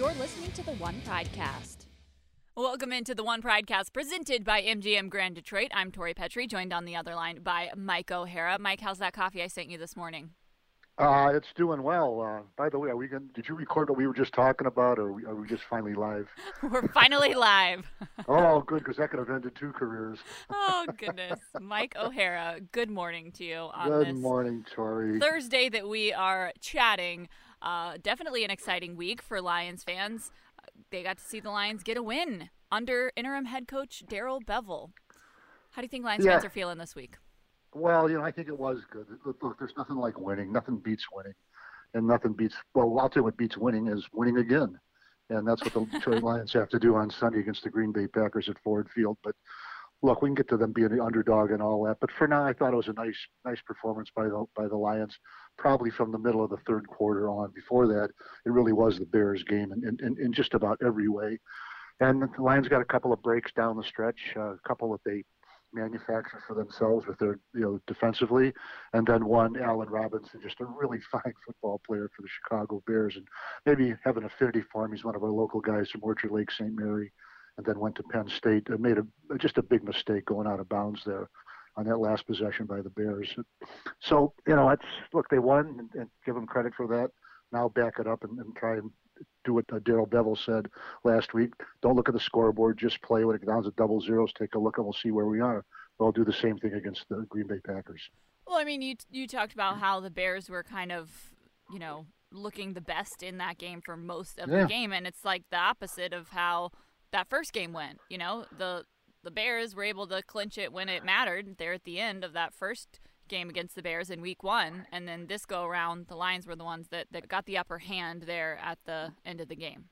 You're listening to the One Podcast. Welcome into the One Pridecast presented by MGM Grand Detroit. I'm Tori Petry, joined on the other line by Mike O'Hara. Mike, how's that coffee I sent you this morning? Uh, it's doing well. Uh, by the way, are we going did you record what we were just talking about, or are we, are we just finally live? We're finally live. oh, good, because that could have ended two careers. oh, goodness. Mike O'Hara, good morning to you on good this morning, Tori. Thursday that we are chatting. Uh, definitely an exciting week for Lions fans. They got to see the Lions get a win under interim head coach Darrell Bevell. How do you think Lions Yeah. fans are feeling this week? Well, you know, I think it was good. Look, look, there's nothing like winning. Nothing beats winning, and nothing beats. Well, I'll tell you what beats winning is winning again, and that's what the Detroit Lions have to do on Sunday against the Green Bay Packers at Ford Field. But look, we can get to them being the underdog and all that. But for now, I thought it was a nice, nice performance by the by the Lions. Probably from the middle of the third quarter on. Before that, it really was the Bears game in, in, in just about every way. And the Lions got a couple of breaks down the stretch, a couple that they manufactured for themselves with their, you know, defensively, and then one Allen Robinson, just a really fine football player for the Chicago Bears, and maybe have an affinity for him. He's one of our local guys from Orchard Lake, St. Mary, and then went to Penn State. Made a just a big mistake going out of bounds there on that last possession by the Bears. So you know, it's look, they won, and, and give them credit for that. Now back it up and, and try and do what uh, Darrell Bevell said last week. Don't look at the scoreboard, just play. When it comes to double zeros, take a look and we'll see where we are. We'll do the same thing against the Green Bay Packers. Well, I mean, you you talked about how the Bears were kind of, you know, looking the best in that game for most of Yeah. the game, and it's like the opposite of how that first game went. You know, the the Bears were able to clinch it when it mattered there at the end of that first game against the Bears in Week One, and then this go around, the Lions were the ones that that got the upper hand there at the end of the game.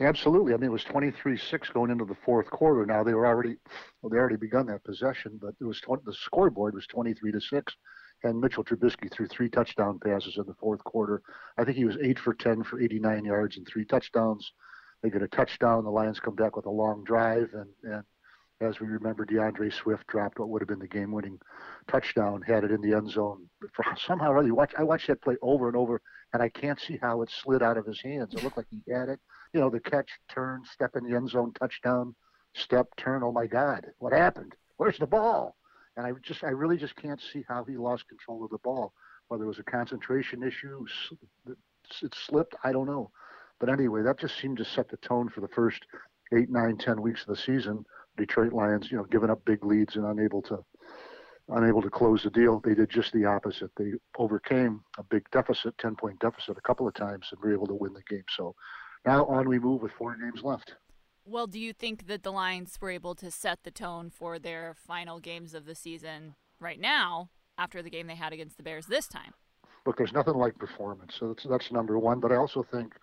Absolutely. I mean, it was 23-6 going into the fourth quarter. Now they were already, well, they already begun that possession, but it was 20, the scoreboard was 23 to six, and Mitchell Trubisky threw three touchdown passes in the fourth quarter. I think he was eight for 10 for 89 yards and three touchdowns. They get a touchdown. The Lions come back with a long drive, and and as we remember, D'Andre Swift dropped what would have been the game-winning touchdown, had it in the end zone. For somehow, really, watch I watched that play over and over, and I can't see how it slid out of his hands. It looked like he had it. You know, the catch, turn, step in the end zone, touchdown, step, turn. Oh my God, what happened? Where's the ball? And I just, I really just can't see how he lost control of the ball. Whether it was a concentration issue, it slipped, I don't know. But anyway, that just seemed to set the tone for the first eight, nine, ten weeks of the season. Detroit Lions, you know, giving up big leads and unable to unable to close the deal. They did just the opposite. They overcame a big deficit, ten point deficit, a couple of times, and were able to win the game. So now on we move with four games left. Well, do you think that the Lions were able to set the tone for their final games of the season right now after the game they had against the Bears this time? Look, there's nothing like performance. So that's, that's number one. But I also think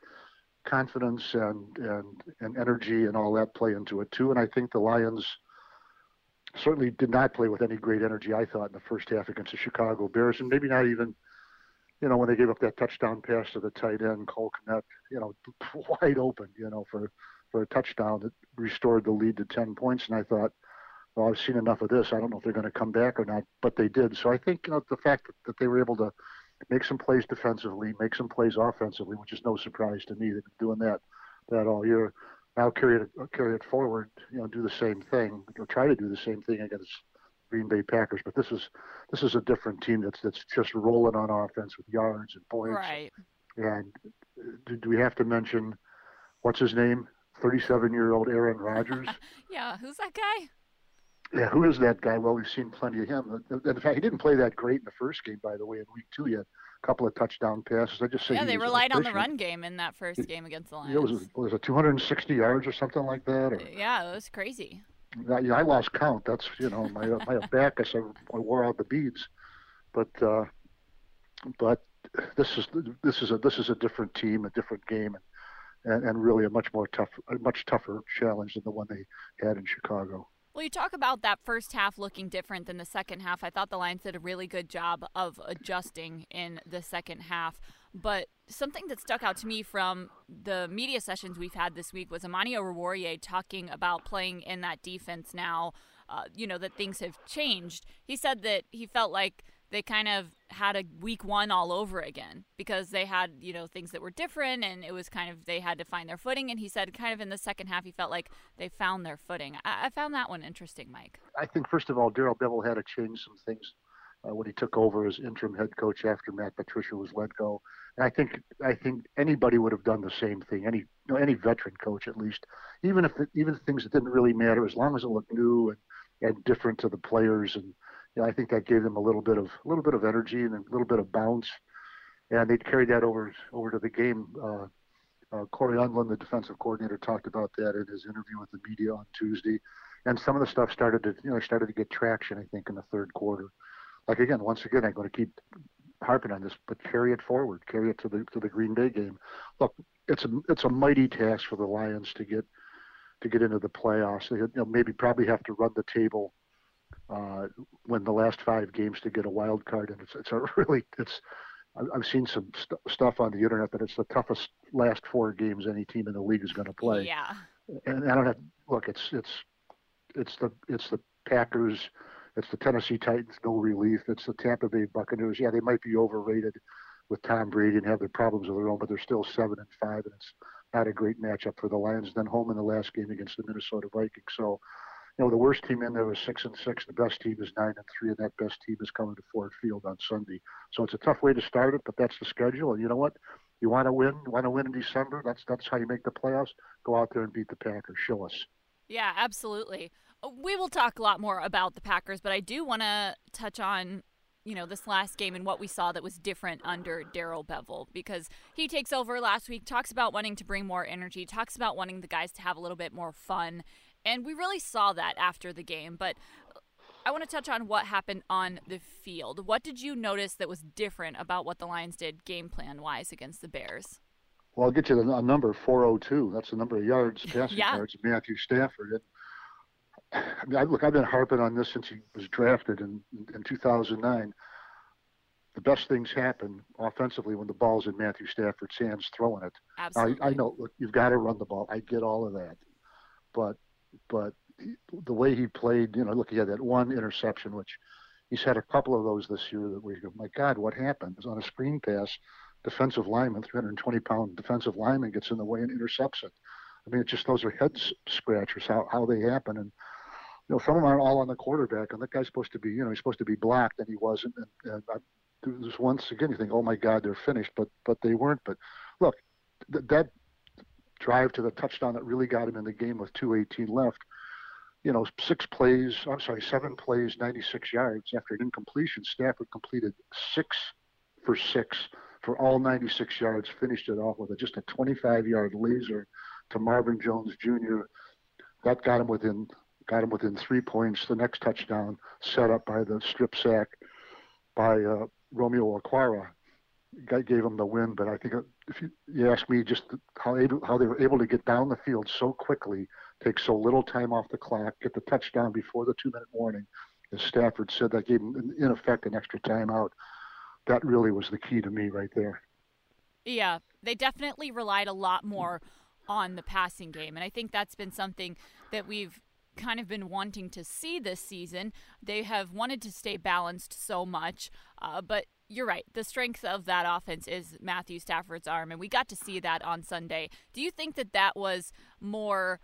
confidence and, and, and energy and all that play into it too. And I think the Lions certainly did not play with any great energy, I thought, in the first half against the Chicago Bears. And maybe not even, you know, when they gave up that touchdown pass to the tight end, Cole Kmet, you know, wide open, you know, for, for a touchdown that restored the lead to 10 points. And I thought, well, I've seen enough of this. I don't know if they're going to come back or not, but they did. So I think, you know, the fact that, that they were able to make some plays defensively, make some plays offensively, which is no surprise to me. They've been doing that that all year. Now carry it carry it forward. You know, do the same thing or try to do the same thing against Green Bay Packers. But this is this is a different team that's that's just rolling on offense with yards and points. Right. And uh, do, do we have to mention what's his name? 37 year old Aaron Rodgers. Yeah, who's that guy? Yeah, who is that guy? Well, we've seen plenty of him. In fact, he didn't play that great in the first game, by the way. In week two, he had a couple of touchdown passes. I just say Yeah, they relied on the run game in that first game against the Yeah, it was Lions. was it 260 yards or something like that? Or, Yeah, it was crazy. I, yeah, I lost count. That's you know my my abacus. I, I wore out the beads, but uh, but this is this is a this is a different team, a different game, and and really a much more tough, a much tougher challenge than the one they had in Chicago. Well, you talk about that first half looking different than the second half. I thought the Lions did a really good job of adjusting in the second half. But something that stuck out to me from the media sessions we've had this week was Amani Oruwariye talking about playing in that defense now. Uh, you know that things have changed. He said that he felt like they kind of had a week one all over again because they had you know things that were different and it was kind of they had to find their footing. And he said kind of in the second half he felt like they found their footing. I, I found that one interesting mike. I think first of all Darrell Bevell had to change some things uh, when he took over as interim head coach after matt patricia was let go. And i think i think anybody would have done the same thing any you know, any veteran coach at least even if even things that didn't really matter as long as it looked new and and different to the players and you I think that gave them a little bit of a little bit of energy and a little bit of bounce, and they carried that over over to the game. Uh, uh, Cory Undlin, the defensive coordinator, talked about that in his interview with the media on Tuesday, and some of the stuff started to you know started to get traction. I think in the third quarter. Like again, once again, I'm going to keep harping on this, but carry it forward, carry it to the to the Green Bay game. Look, it's a it's a mighty task for the Lions to get to get into the playoffs. They you know, maybe probably have to run the table uh, win the last five games to get a wild card, and it's it's a really it's. I've seen some st- stuff on the internet that it's the toughest last four games any team in the league is going to play. Yeah. And I don't have look. It's it's it's the it's the Packers, it's the Tennessee Titans, no relief. It's the Tampa Bay Buccaneers. Yeah, they might be overrated with Tom Brady and have their problems of their own, but they're still seven and five, and it's not a great matchup for the Lions. Then home in the last game against the Minnesota Vikings. So you know, the worst team in there was six and six. The best team is nine and three, and that best team is coming to Ford Field on Sunday. So it's a tough way to start it, but that's the schedule. And you know what? You want to win, you want to win in December. That's that's how you make the playoffs. Go out there and beat the Packers. Show us. Yeah, absolutely. Uh, we will talk a lot more about the Packers, but I do want to touch on you know this last game and what we saw that was different under Darrell Bevell because he takes over last week, talks about wanting to bring more energy, talks about wanting the guys to have a little bit more fun, and we really saw that after the game. But I want to touch on what happened on the field. What did you notice that was different about what the Lions did game plan wise against the Bears? Well, I'll get you the number 402. That's the number of yards, passing yeah. yards, Matthew Stafford. I mean, I, look, I've been harping on this since he was drafted in, in 2009. The best things happen offensively when the ball's in Matthew Stafford's hands throwing it. Absolutely. I, I know, look, you've got to run the ball. I get all of that. But but he, the way he played, you know, look, he had that one interception, which he's had a couple of those this year that we go, my God, what happened? It was on a screen pass, defensive lineman, 320 pound defensive lineman gets in the way and intercepts it. I mean, it's just those are head scratchers how how they happen, and you know, some of them are all on the quarterback, and that guy's supposed to be, you know, he's supposed to be blocked, and he wasn't. And, and I, there's once again, you think, oh my God, they're finished, but but they weren't. But look, th- that drive to the touchdown that really got him in the game with 218 left. You know, six plays, I'm sorry, seven plays, 96 yards after an incompletion. Stafford completed six for six for all 96 yards, finished it off with a, just a 25 yard laser to Marvin Jones Jr. That got him within got him within three points. The next touchdown set up by the strip sack by uh, Romeo Okwara gave them the win. But I think if you, you ask me, just how able, how they were able to get down the field so quickly, take so little time off the clock, get the touchdown before the two-minute warning, as Stafford said, that gave them in effect an extra timeout. That really was the key to me right there. Yeah, they definitely relied a lot more on the passing game, and I think that's been something that we've kind of been wanting to see this season. They have wanted to stay balanced so much, uh, but you're right. The strength of that offense is Matthew Stafford's arm, and we got to see that on Sunday. Do you think that that was more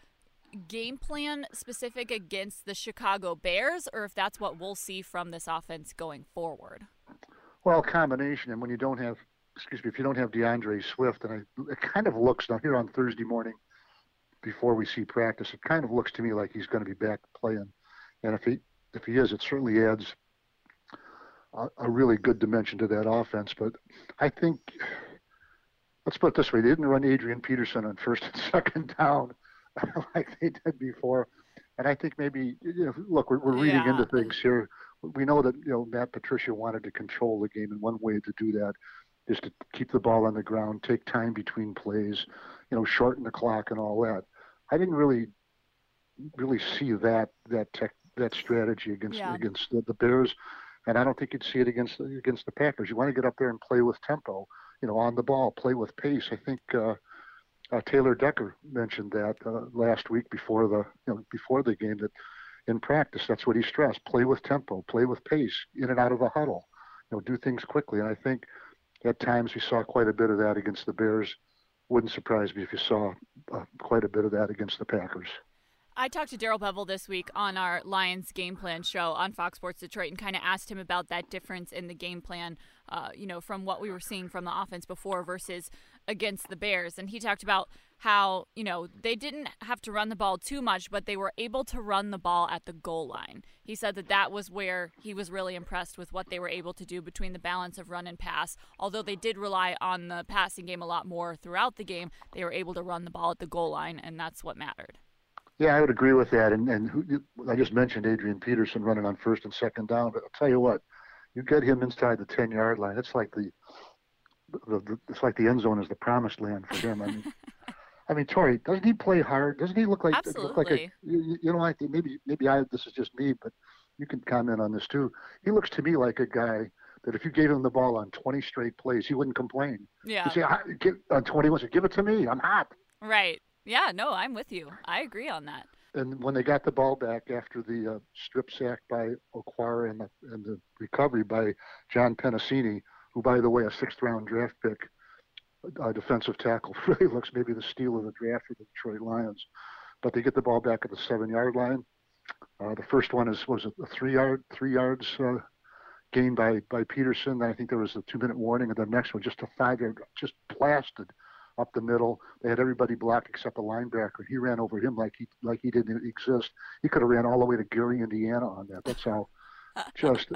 game plan specific against the Chicago Bears, or if that's what we'll see from this offense going forward? Well, combination, and when you don't have, excuse me, if you don't have D'Andre Swift, and it kind of looks now here on Thursday morning before we see practice, it kind of looks to me like he's going to be back playing, and if he if he is, it certainly adds a, a really good dimension to that offense. But I think, let's put it this way: they didn't run Adrian Peterson on first and second down like they did before. And I think maybe, you know, look, we're, we're reading yeah. into things here. We know that you know Matt Patricia wanted to control the game, and one way to do that is to keep the ball on the ground, take time between plays, you know, shorten the clock and all that. I didn't really, really see that that tech, that strategy against yeah. against the, the Bears and I don't think you'd see it against against the Packers. You want to get up there and play with tempo, you know, on the ball, play with pace. I think uh, uh, Taylor Decker mentioned that uh, last week before the you know before the game that in practice that's what he stressed: play with tempo, play with pace, in and out of the huddle. you know, do things quickly. And I think at times we saw quite a bit of that against the Bears. Wouldn't surprise me if you saw uh, quite a bit of that against the Packers. I talked to Darrell Bevell this week on our Lions game plan show on Fox Sports Detroit and kind of asked him about that difference in the game plan, uh, you know, from what we were seeing from the offense before versus against the Bears. And he talked about how, you know, they didn't have to run the ball too much, but they were able to run the ball at the goal line. He said that that was where he was really impressed with what they were able to do between the balance of run and pass. Although they did rely on the passing game a lot more throughout the game, they were able to run the ball at the goal line, and that's what mattered. Yeah, I would agree with that. And and who, I just mentioned Adrian Peterson running on first and second down. But I'll tell you what, you get him inside the ten yard line. It's like the, the, the it's like the end zone is the promised land for him. I mean, I mean, Tori, doesn't he play hard? Doesn't he look like Absolutely. look like a you, you know? Think maybe maybe I this is just me, but you can comment on this too. He looks to me like a guy that if you gave him the ball on 20 straight plays, he wouldn't complain. Yeah. He'd say, "Give on 21, say, give it to me. I'm hot." Right. Yeah, no, I'm with you. I agree on that. And when they got the ball back after the uh, strip sack by Okwara and the, and the recovery by John Penisini, who, by the way, a sixth round draft pick, a defensive tackle, really looks maybe the steal of the draft for the Detroit Lions. But they get the ball back at the seven yard line. Uh, the first one is was a three yard three yards uh, gained by by Peterson. Then I think there was a two minute warning, and the next one just a five yard, just blasted up the middle. They had everybody blocked except the linebacker. He ran over him like he like he didn't exist. He could have ran all the way to Gary, Indiana on that. That's how just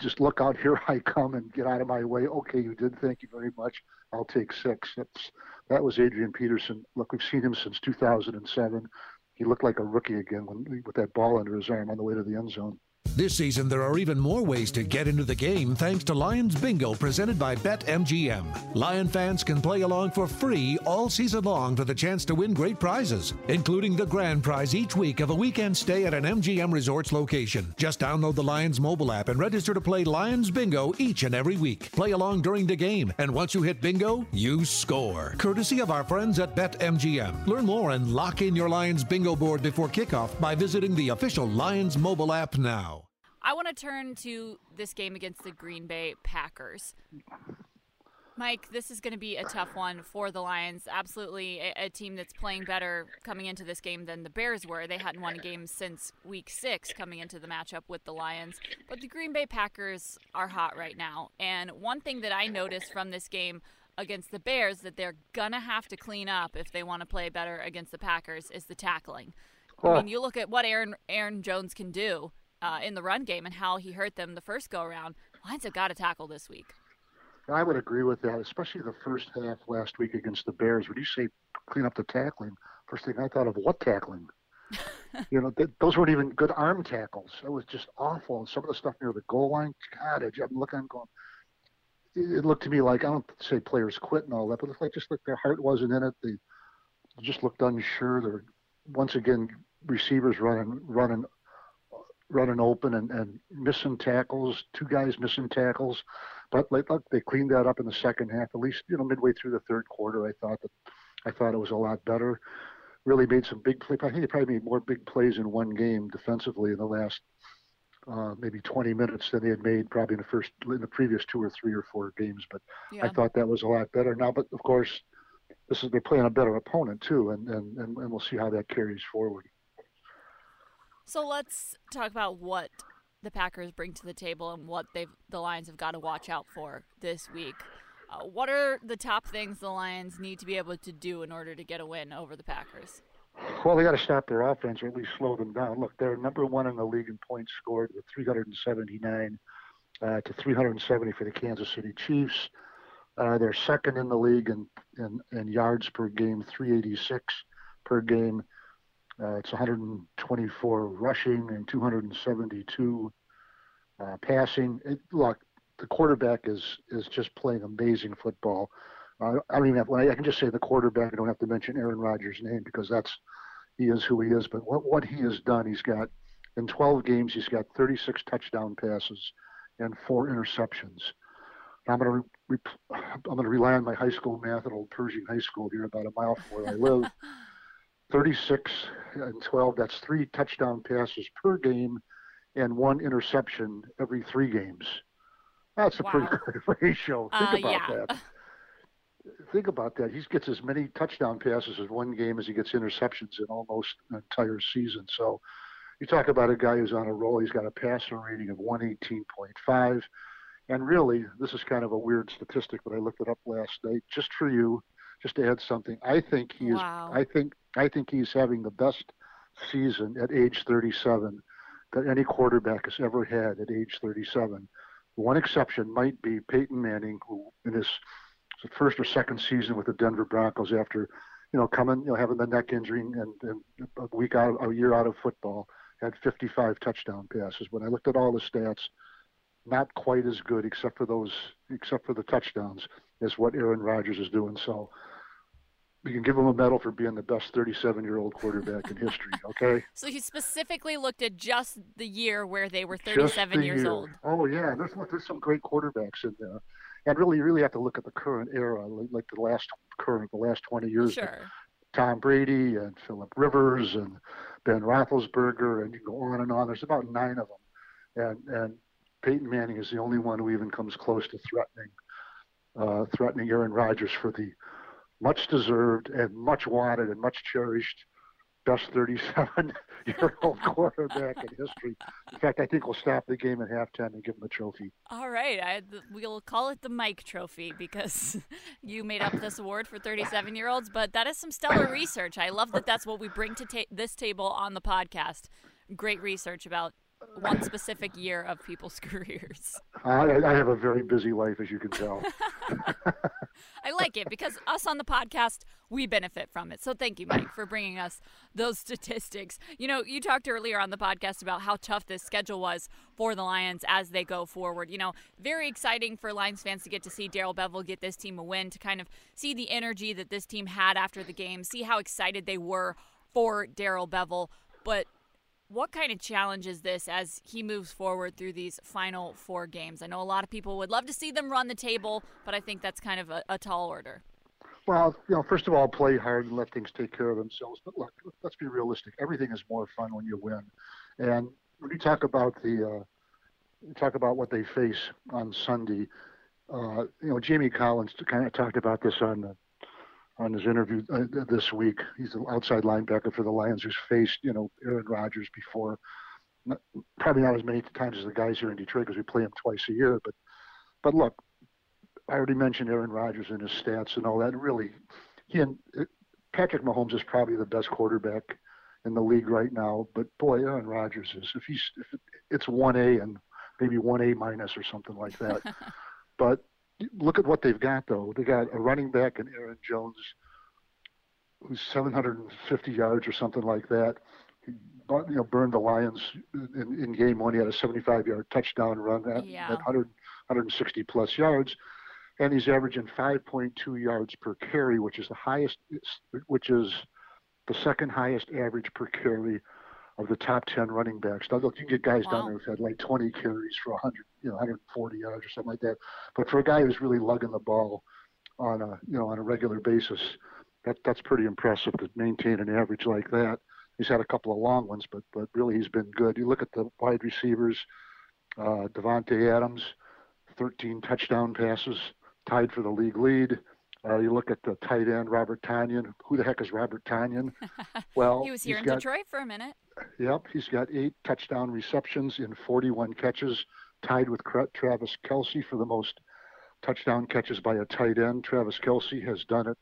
just look out here I come and get out of my way. Okay, you did. Thank you very much. I'll take six. That's that was Adrian Peterson. Look, we've seen him since 2007. He looked like a rookie again when, with that ball under his arm on the way to the end zone. This season, there are even more ways to get into the game thanks to Lions Bingo presented by BetMGM. Lion fans can play along for free all season long for the chance to win great prizes, including the grand prize each week of a weekend stay at an MGM Resorts location. Just download the Lions mobile app and register to play Lions Bingo each and every week. Play along during the game, and once you hit bingo, you score. Courtesy of our friends at BetMGM. Learn more and lock in your Lions Bingo board before kickoff by visiting the official Lions mobile app now. I want to turn to this game against the Green Bay Packers. Mike, this is going to be a tough one for the Lions. Absolutely a, a, team that's playing better coming into this game than the Bears were. They hadn't won a game since week six coming into the matchup with the Lions. But the Green Bay Packers are hot right now. And one thing that I noticed from this game against the Bears that they're going to have to clean up if they want to play better against the Packers is the tackling. I mean, you look at what Aaron Aaron Jones can do uh, in the run game and how he hurt them the first go around. Lions have got to tackle this week. I would agree with that, especially the first half last week against the Bears. When you say clean up the tackling, first thing I thought of what tackling? you know, th- those weren't even good arm tackles. It was just awful. And some of the stuff near the goal line, God, I'm looking, I'm going. It looked to me like I don't say players quit and all that, but it's like just like their heart wasn't in it. They just looked unsure. They're once again receivers running running running open and, and missing tackles, two guys missing tackles. But like, look, they cleaned that up in the second half. At least you know midway through the third quarter, I thought that I thought it was a lot better. Really made some big plays. I think they probably made more big plays in one game defensively in the last uh, maybe 20 minutes than they had made probably in the first in the previous two or three or four games. But yeah. I thought that was a lot better now. But of course, this is they're playing a better opponent too, and and, and, and we'll see how that carries forward. So let's talk about what the Packers bring to the table and what they the Lions have got to watch out for this week. Uh, what are the top things the Lions need to be able to do in order to get a win over the Packers? Well, they got to stop their offense or at least slow them down. Look, they're number one in the league in points scored with 379 uh, to 370 for the Kansas City Chiefs. Uh, they're second in the league in, in, in yards per game, 386 per game. Uh, it's 124 rushing and 272 uh, passing. It, look, the quarterback is is just playing amazing football. Uh, I don't even have, I, can just say the quarterback. I don't have to mention Aaron Rodgers' name because that's he is who he is. But what what he has done, he's got in 12 games, he's got 36 touchdown passes and four interceptions. I'm going to I'm going to rely on my high school math at Old Pershing High School here, about a mile from where I live. 36 and 12, that's three touchdown passes per game and one interception every three games. That's a pretty good ratio. Think Uh, about yeah. that. Think about that. He gets as many touchdown passes in one game as he gets interceptions in almost an entire season. So you talk about a guy who's on a roll. He's got a passer rating of 118.5. And really, this is kind of a weird statistic, but I looked it up last night just for you, just to add something. I think he is. Wow. I think I think he's having the best season at age 37 that any quarterback has ever had at age 37. One exception might be Peyton Manning, who in his first or second season with the Denver Broncos after, you know, coming, you know, having the neck injury and, and a week out, a year out of football, had 55 touchdown passes. When I looked at all the stats, not quite as good, except for those, except for the touchdowns, as what Aaron Rodgers is doing. So we can give him a medal for being the best 37-year-old quarterback in history. Okay. So he specifically looked at just the year where they were Just 37 the years year. old. Oh yeah, there's there's some great quarterbacks in there, and really you really have to look at the current era, like, like the last current, the last 20 years. Sure. Tom Brady and Philip Rivers and Ben Roethlisberger, and you go on and on. There's about nine of them, and and Peyton Manning is the only one who even comes close to threatening uh, threatening Aaron Rodgers for the much deserved and much wanted and much cherished best 37 year old quarterback in history. In fact, I think we'll stop the game at halftime and give him a trophy. All right, I, we'll call it the Mike Trophy because you made up this award for 37 year olds. But that is some stellar research. I love that that's what we bring to ta- this table on the podcast. Great research about one specific year of people's careers. I, I have a very busy life, as you can tell. I like it because us on the podcast, we benefit from it. So thank you, Mike, for bringing us those statistics. You know, you talked earlier on the podcast about how tough this schedule was for the Lions as they go forward. You know, very exciting for Lions fans to get to see Darrell Bevell get this team a win, to kind of see the energy that this team had after the game, see how excited they were for Darrell Bevell. But what kind of challenge is this as he moves forward through these final four games? I know a lot of people would love to see them run the table, but I think that's kind of a, a tall order. Well, you know, first of all, play hard and let things take care of themselves. But look, let's be realistic. Everything is more fun when you win. And when you talk about the, uh, you talk about what they face on Sunday, uh, you know, Jamie Collins kind of talked about this on the, on his interview uh, this week. He's the outside linebacker for the Lions, who's faced, you know, Aaron Rodgers before. Not, probably not as many times as the guys here in Detroit because we play him twice a year. But, but look, I already mentioned Aaron Rodgers and his stats and all that. Really, he and Patrick Mahomes is probably the best quarterback in the league right now. But boy, Aaron Rodgers is. If he's, if it's one A and maybe one A minus or something like that. but look at what they've got though. They got a running back in Aaron Jones, who's 750 yards or something like that. He, you know, burned the Lions in, in game one. He had a 75-yard touchdown run at, Yeah. at 100, 160 plus yards and he's averaging 5.2 yards per carry, which is the highest, which is the second highest average per carry of the top 10 running backs. Now, look, you can get guys Wow. down there who've had like 20 carries for 100, you know, 140 yards or something like that. But for a guy who's really lugging the ball on a, you know, on a regular basis, that that's pretty impressive to maintain an average like that. He's had a couple of long ones, but but really he's been good. You look at the wide receivers, uh, Davante Adams, 13 touchdown passes, tied for the league lead. Uh, you look at the tight end Robert Tonyan. Who the heck is Robert Tonyan? Well, he was here in got, Detroit for a minute. Yep, he's got eight touchdown receptions in 41 catches, tied with Travis Kelce for the most touchdown catches by a tight end. Travis Kelce has done it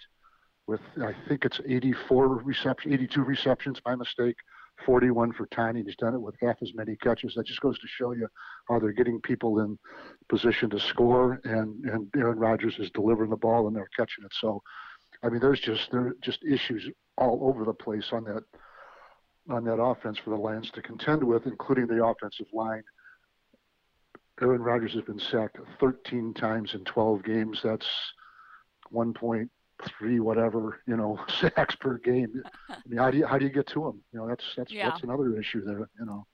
with I think it's 84 reception, 82 receptions. My mistake. 41 for Tiny. He's done it with half as many catches. That just goes to show you how they're getting people in position to score, and and Aaron Rodgers is delivering the ball and they're catching it. So, I mean, there's just there are just issues all over the place on that on that offense for the Lions to contend with, including the offensive line. Aaron Rodgers has been sacked 13 times in 12 games. That's 1.3 whatever you know sacks per game. I mean, how do you how do you get to him? You know, that's that's Yeah. that's another issue there. You know.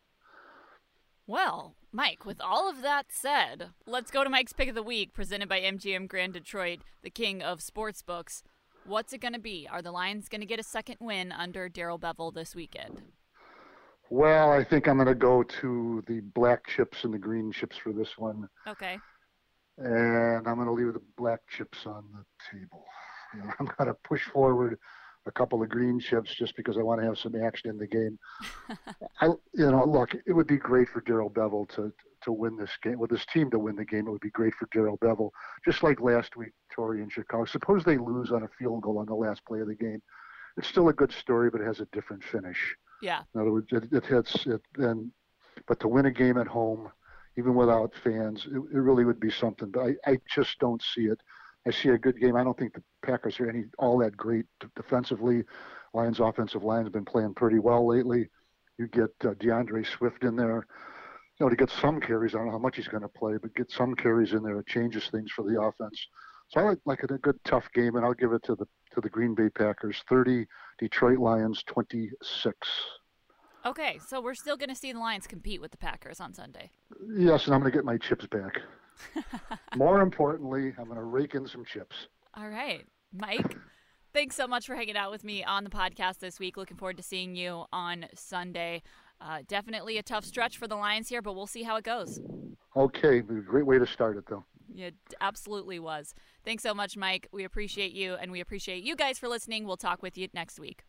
Well, Mike, with all of that said, let's go to Mike's pick of the week, presented by MGM Grand Detroit, the king of sports books. What's it going to be? Are the Lions going to get a second win under Darrell Bevell this weekend? Well, I think I'm going to go to the black chips and the green chips for this one. Okay. and I'm going to leave the black chips on the table. You know, I'm going to push forward a couple of green chips just because I want to have some action in the game. I, you know, look, it would be great for Darrell Bevell to to win this game, with his team to win the game. It would be great for Darrell Bevell, just like last week, Tori in Chicago. Suppose they lose on a field goal on the last play of the game. It's still a good story, but it has a different finish. Yeah. In other words, it, it hits it then, but to win a game at home, even without fans, it, it really would be something. But I, I just don't see it. I see a good game. I don't think the Packers are any all that great defensively. Lions offensive line has been playing pretty well lately. You get uh, D'Andre Swift in there, you know, to get some carries. I don't know how much he's going to play, but get some carries in there. It changes things for the offense. So I like like a good tough game, and I'll give it to the to the Green Bay Packers, 30, Detroit Lions 26. Okay, so we're still going to see the Lions compete with the Packers on Sunday. Yes, and I'm going to get my chips back. More importantly, I'm going to rake in some chips. All right, Mike. thanks so much for hanging out with me on the podcast this week. Looking forward to seeing you on Sunday. Uh, definitely a tough stretch for the Lions here, but we'll see how it goes. Okay, great way to start it, though. It absolutely was. Thanks so much, Mike. We appreciate you, and we appreciate you guys for listening. We'll talk with you next week.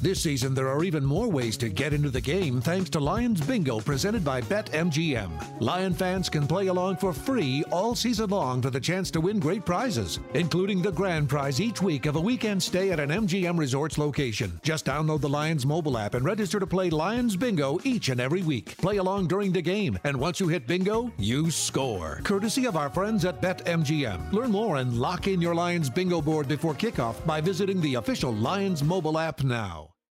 This season, there are even more ways to get into the game thanks to Lions Bingo presented by BetMGM. Lion fans can play along for free all season long for the chance to win great prizes, including the grand prize each week of a weekend stay at an MGM Resorts location. Just download the Lions mobile app and register to play Lions Bingo each and every week. Play along during the game, and once you hit bingo, you score. Courtesy of our friends at BetMGM. Learn more and lock in your Lions Bingo board before kickoff by visiting the official Lions mobile app now.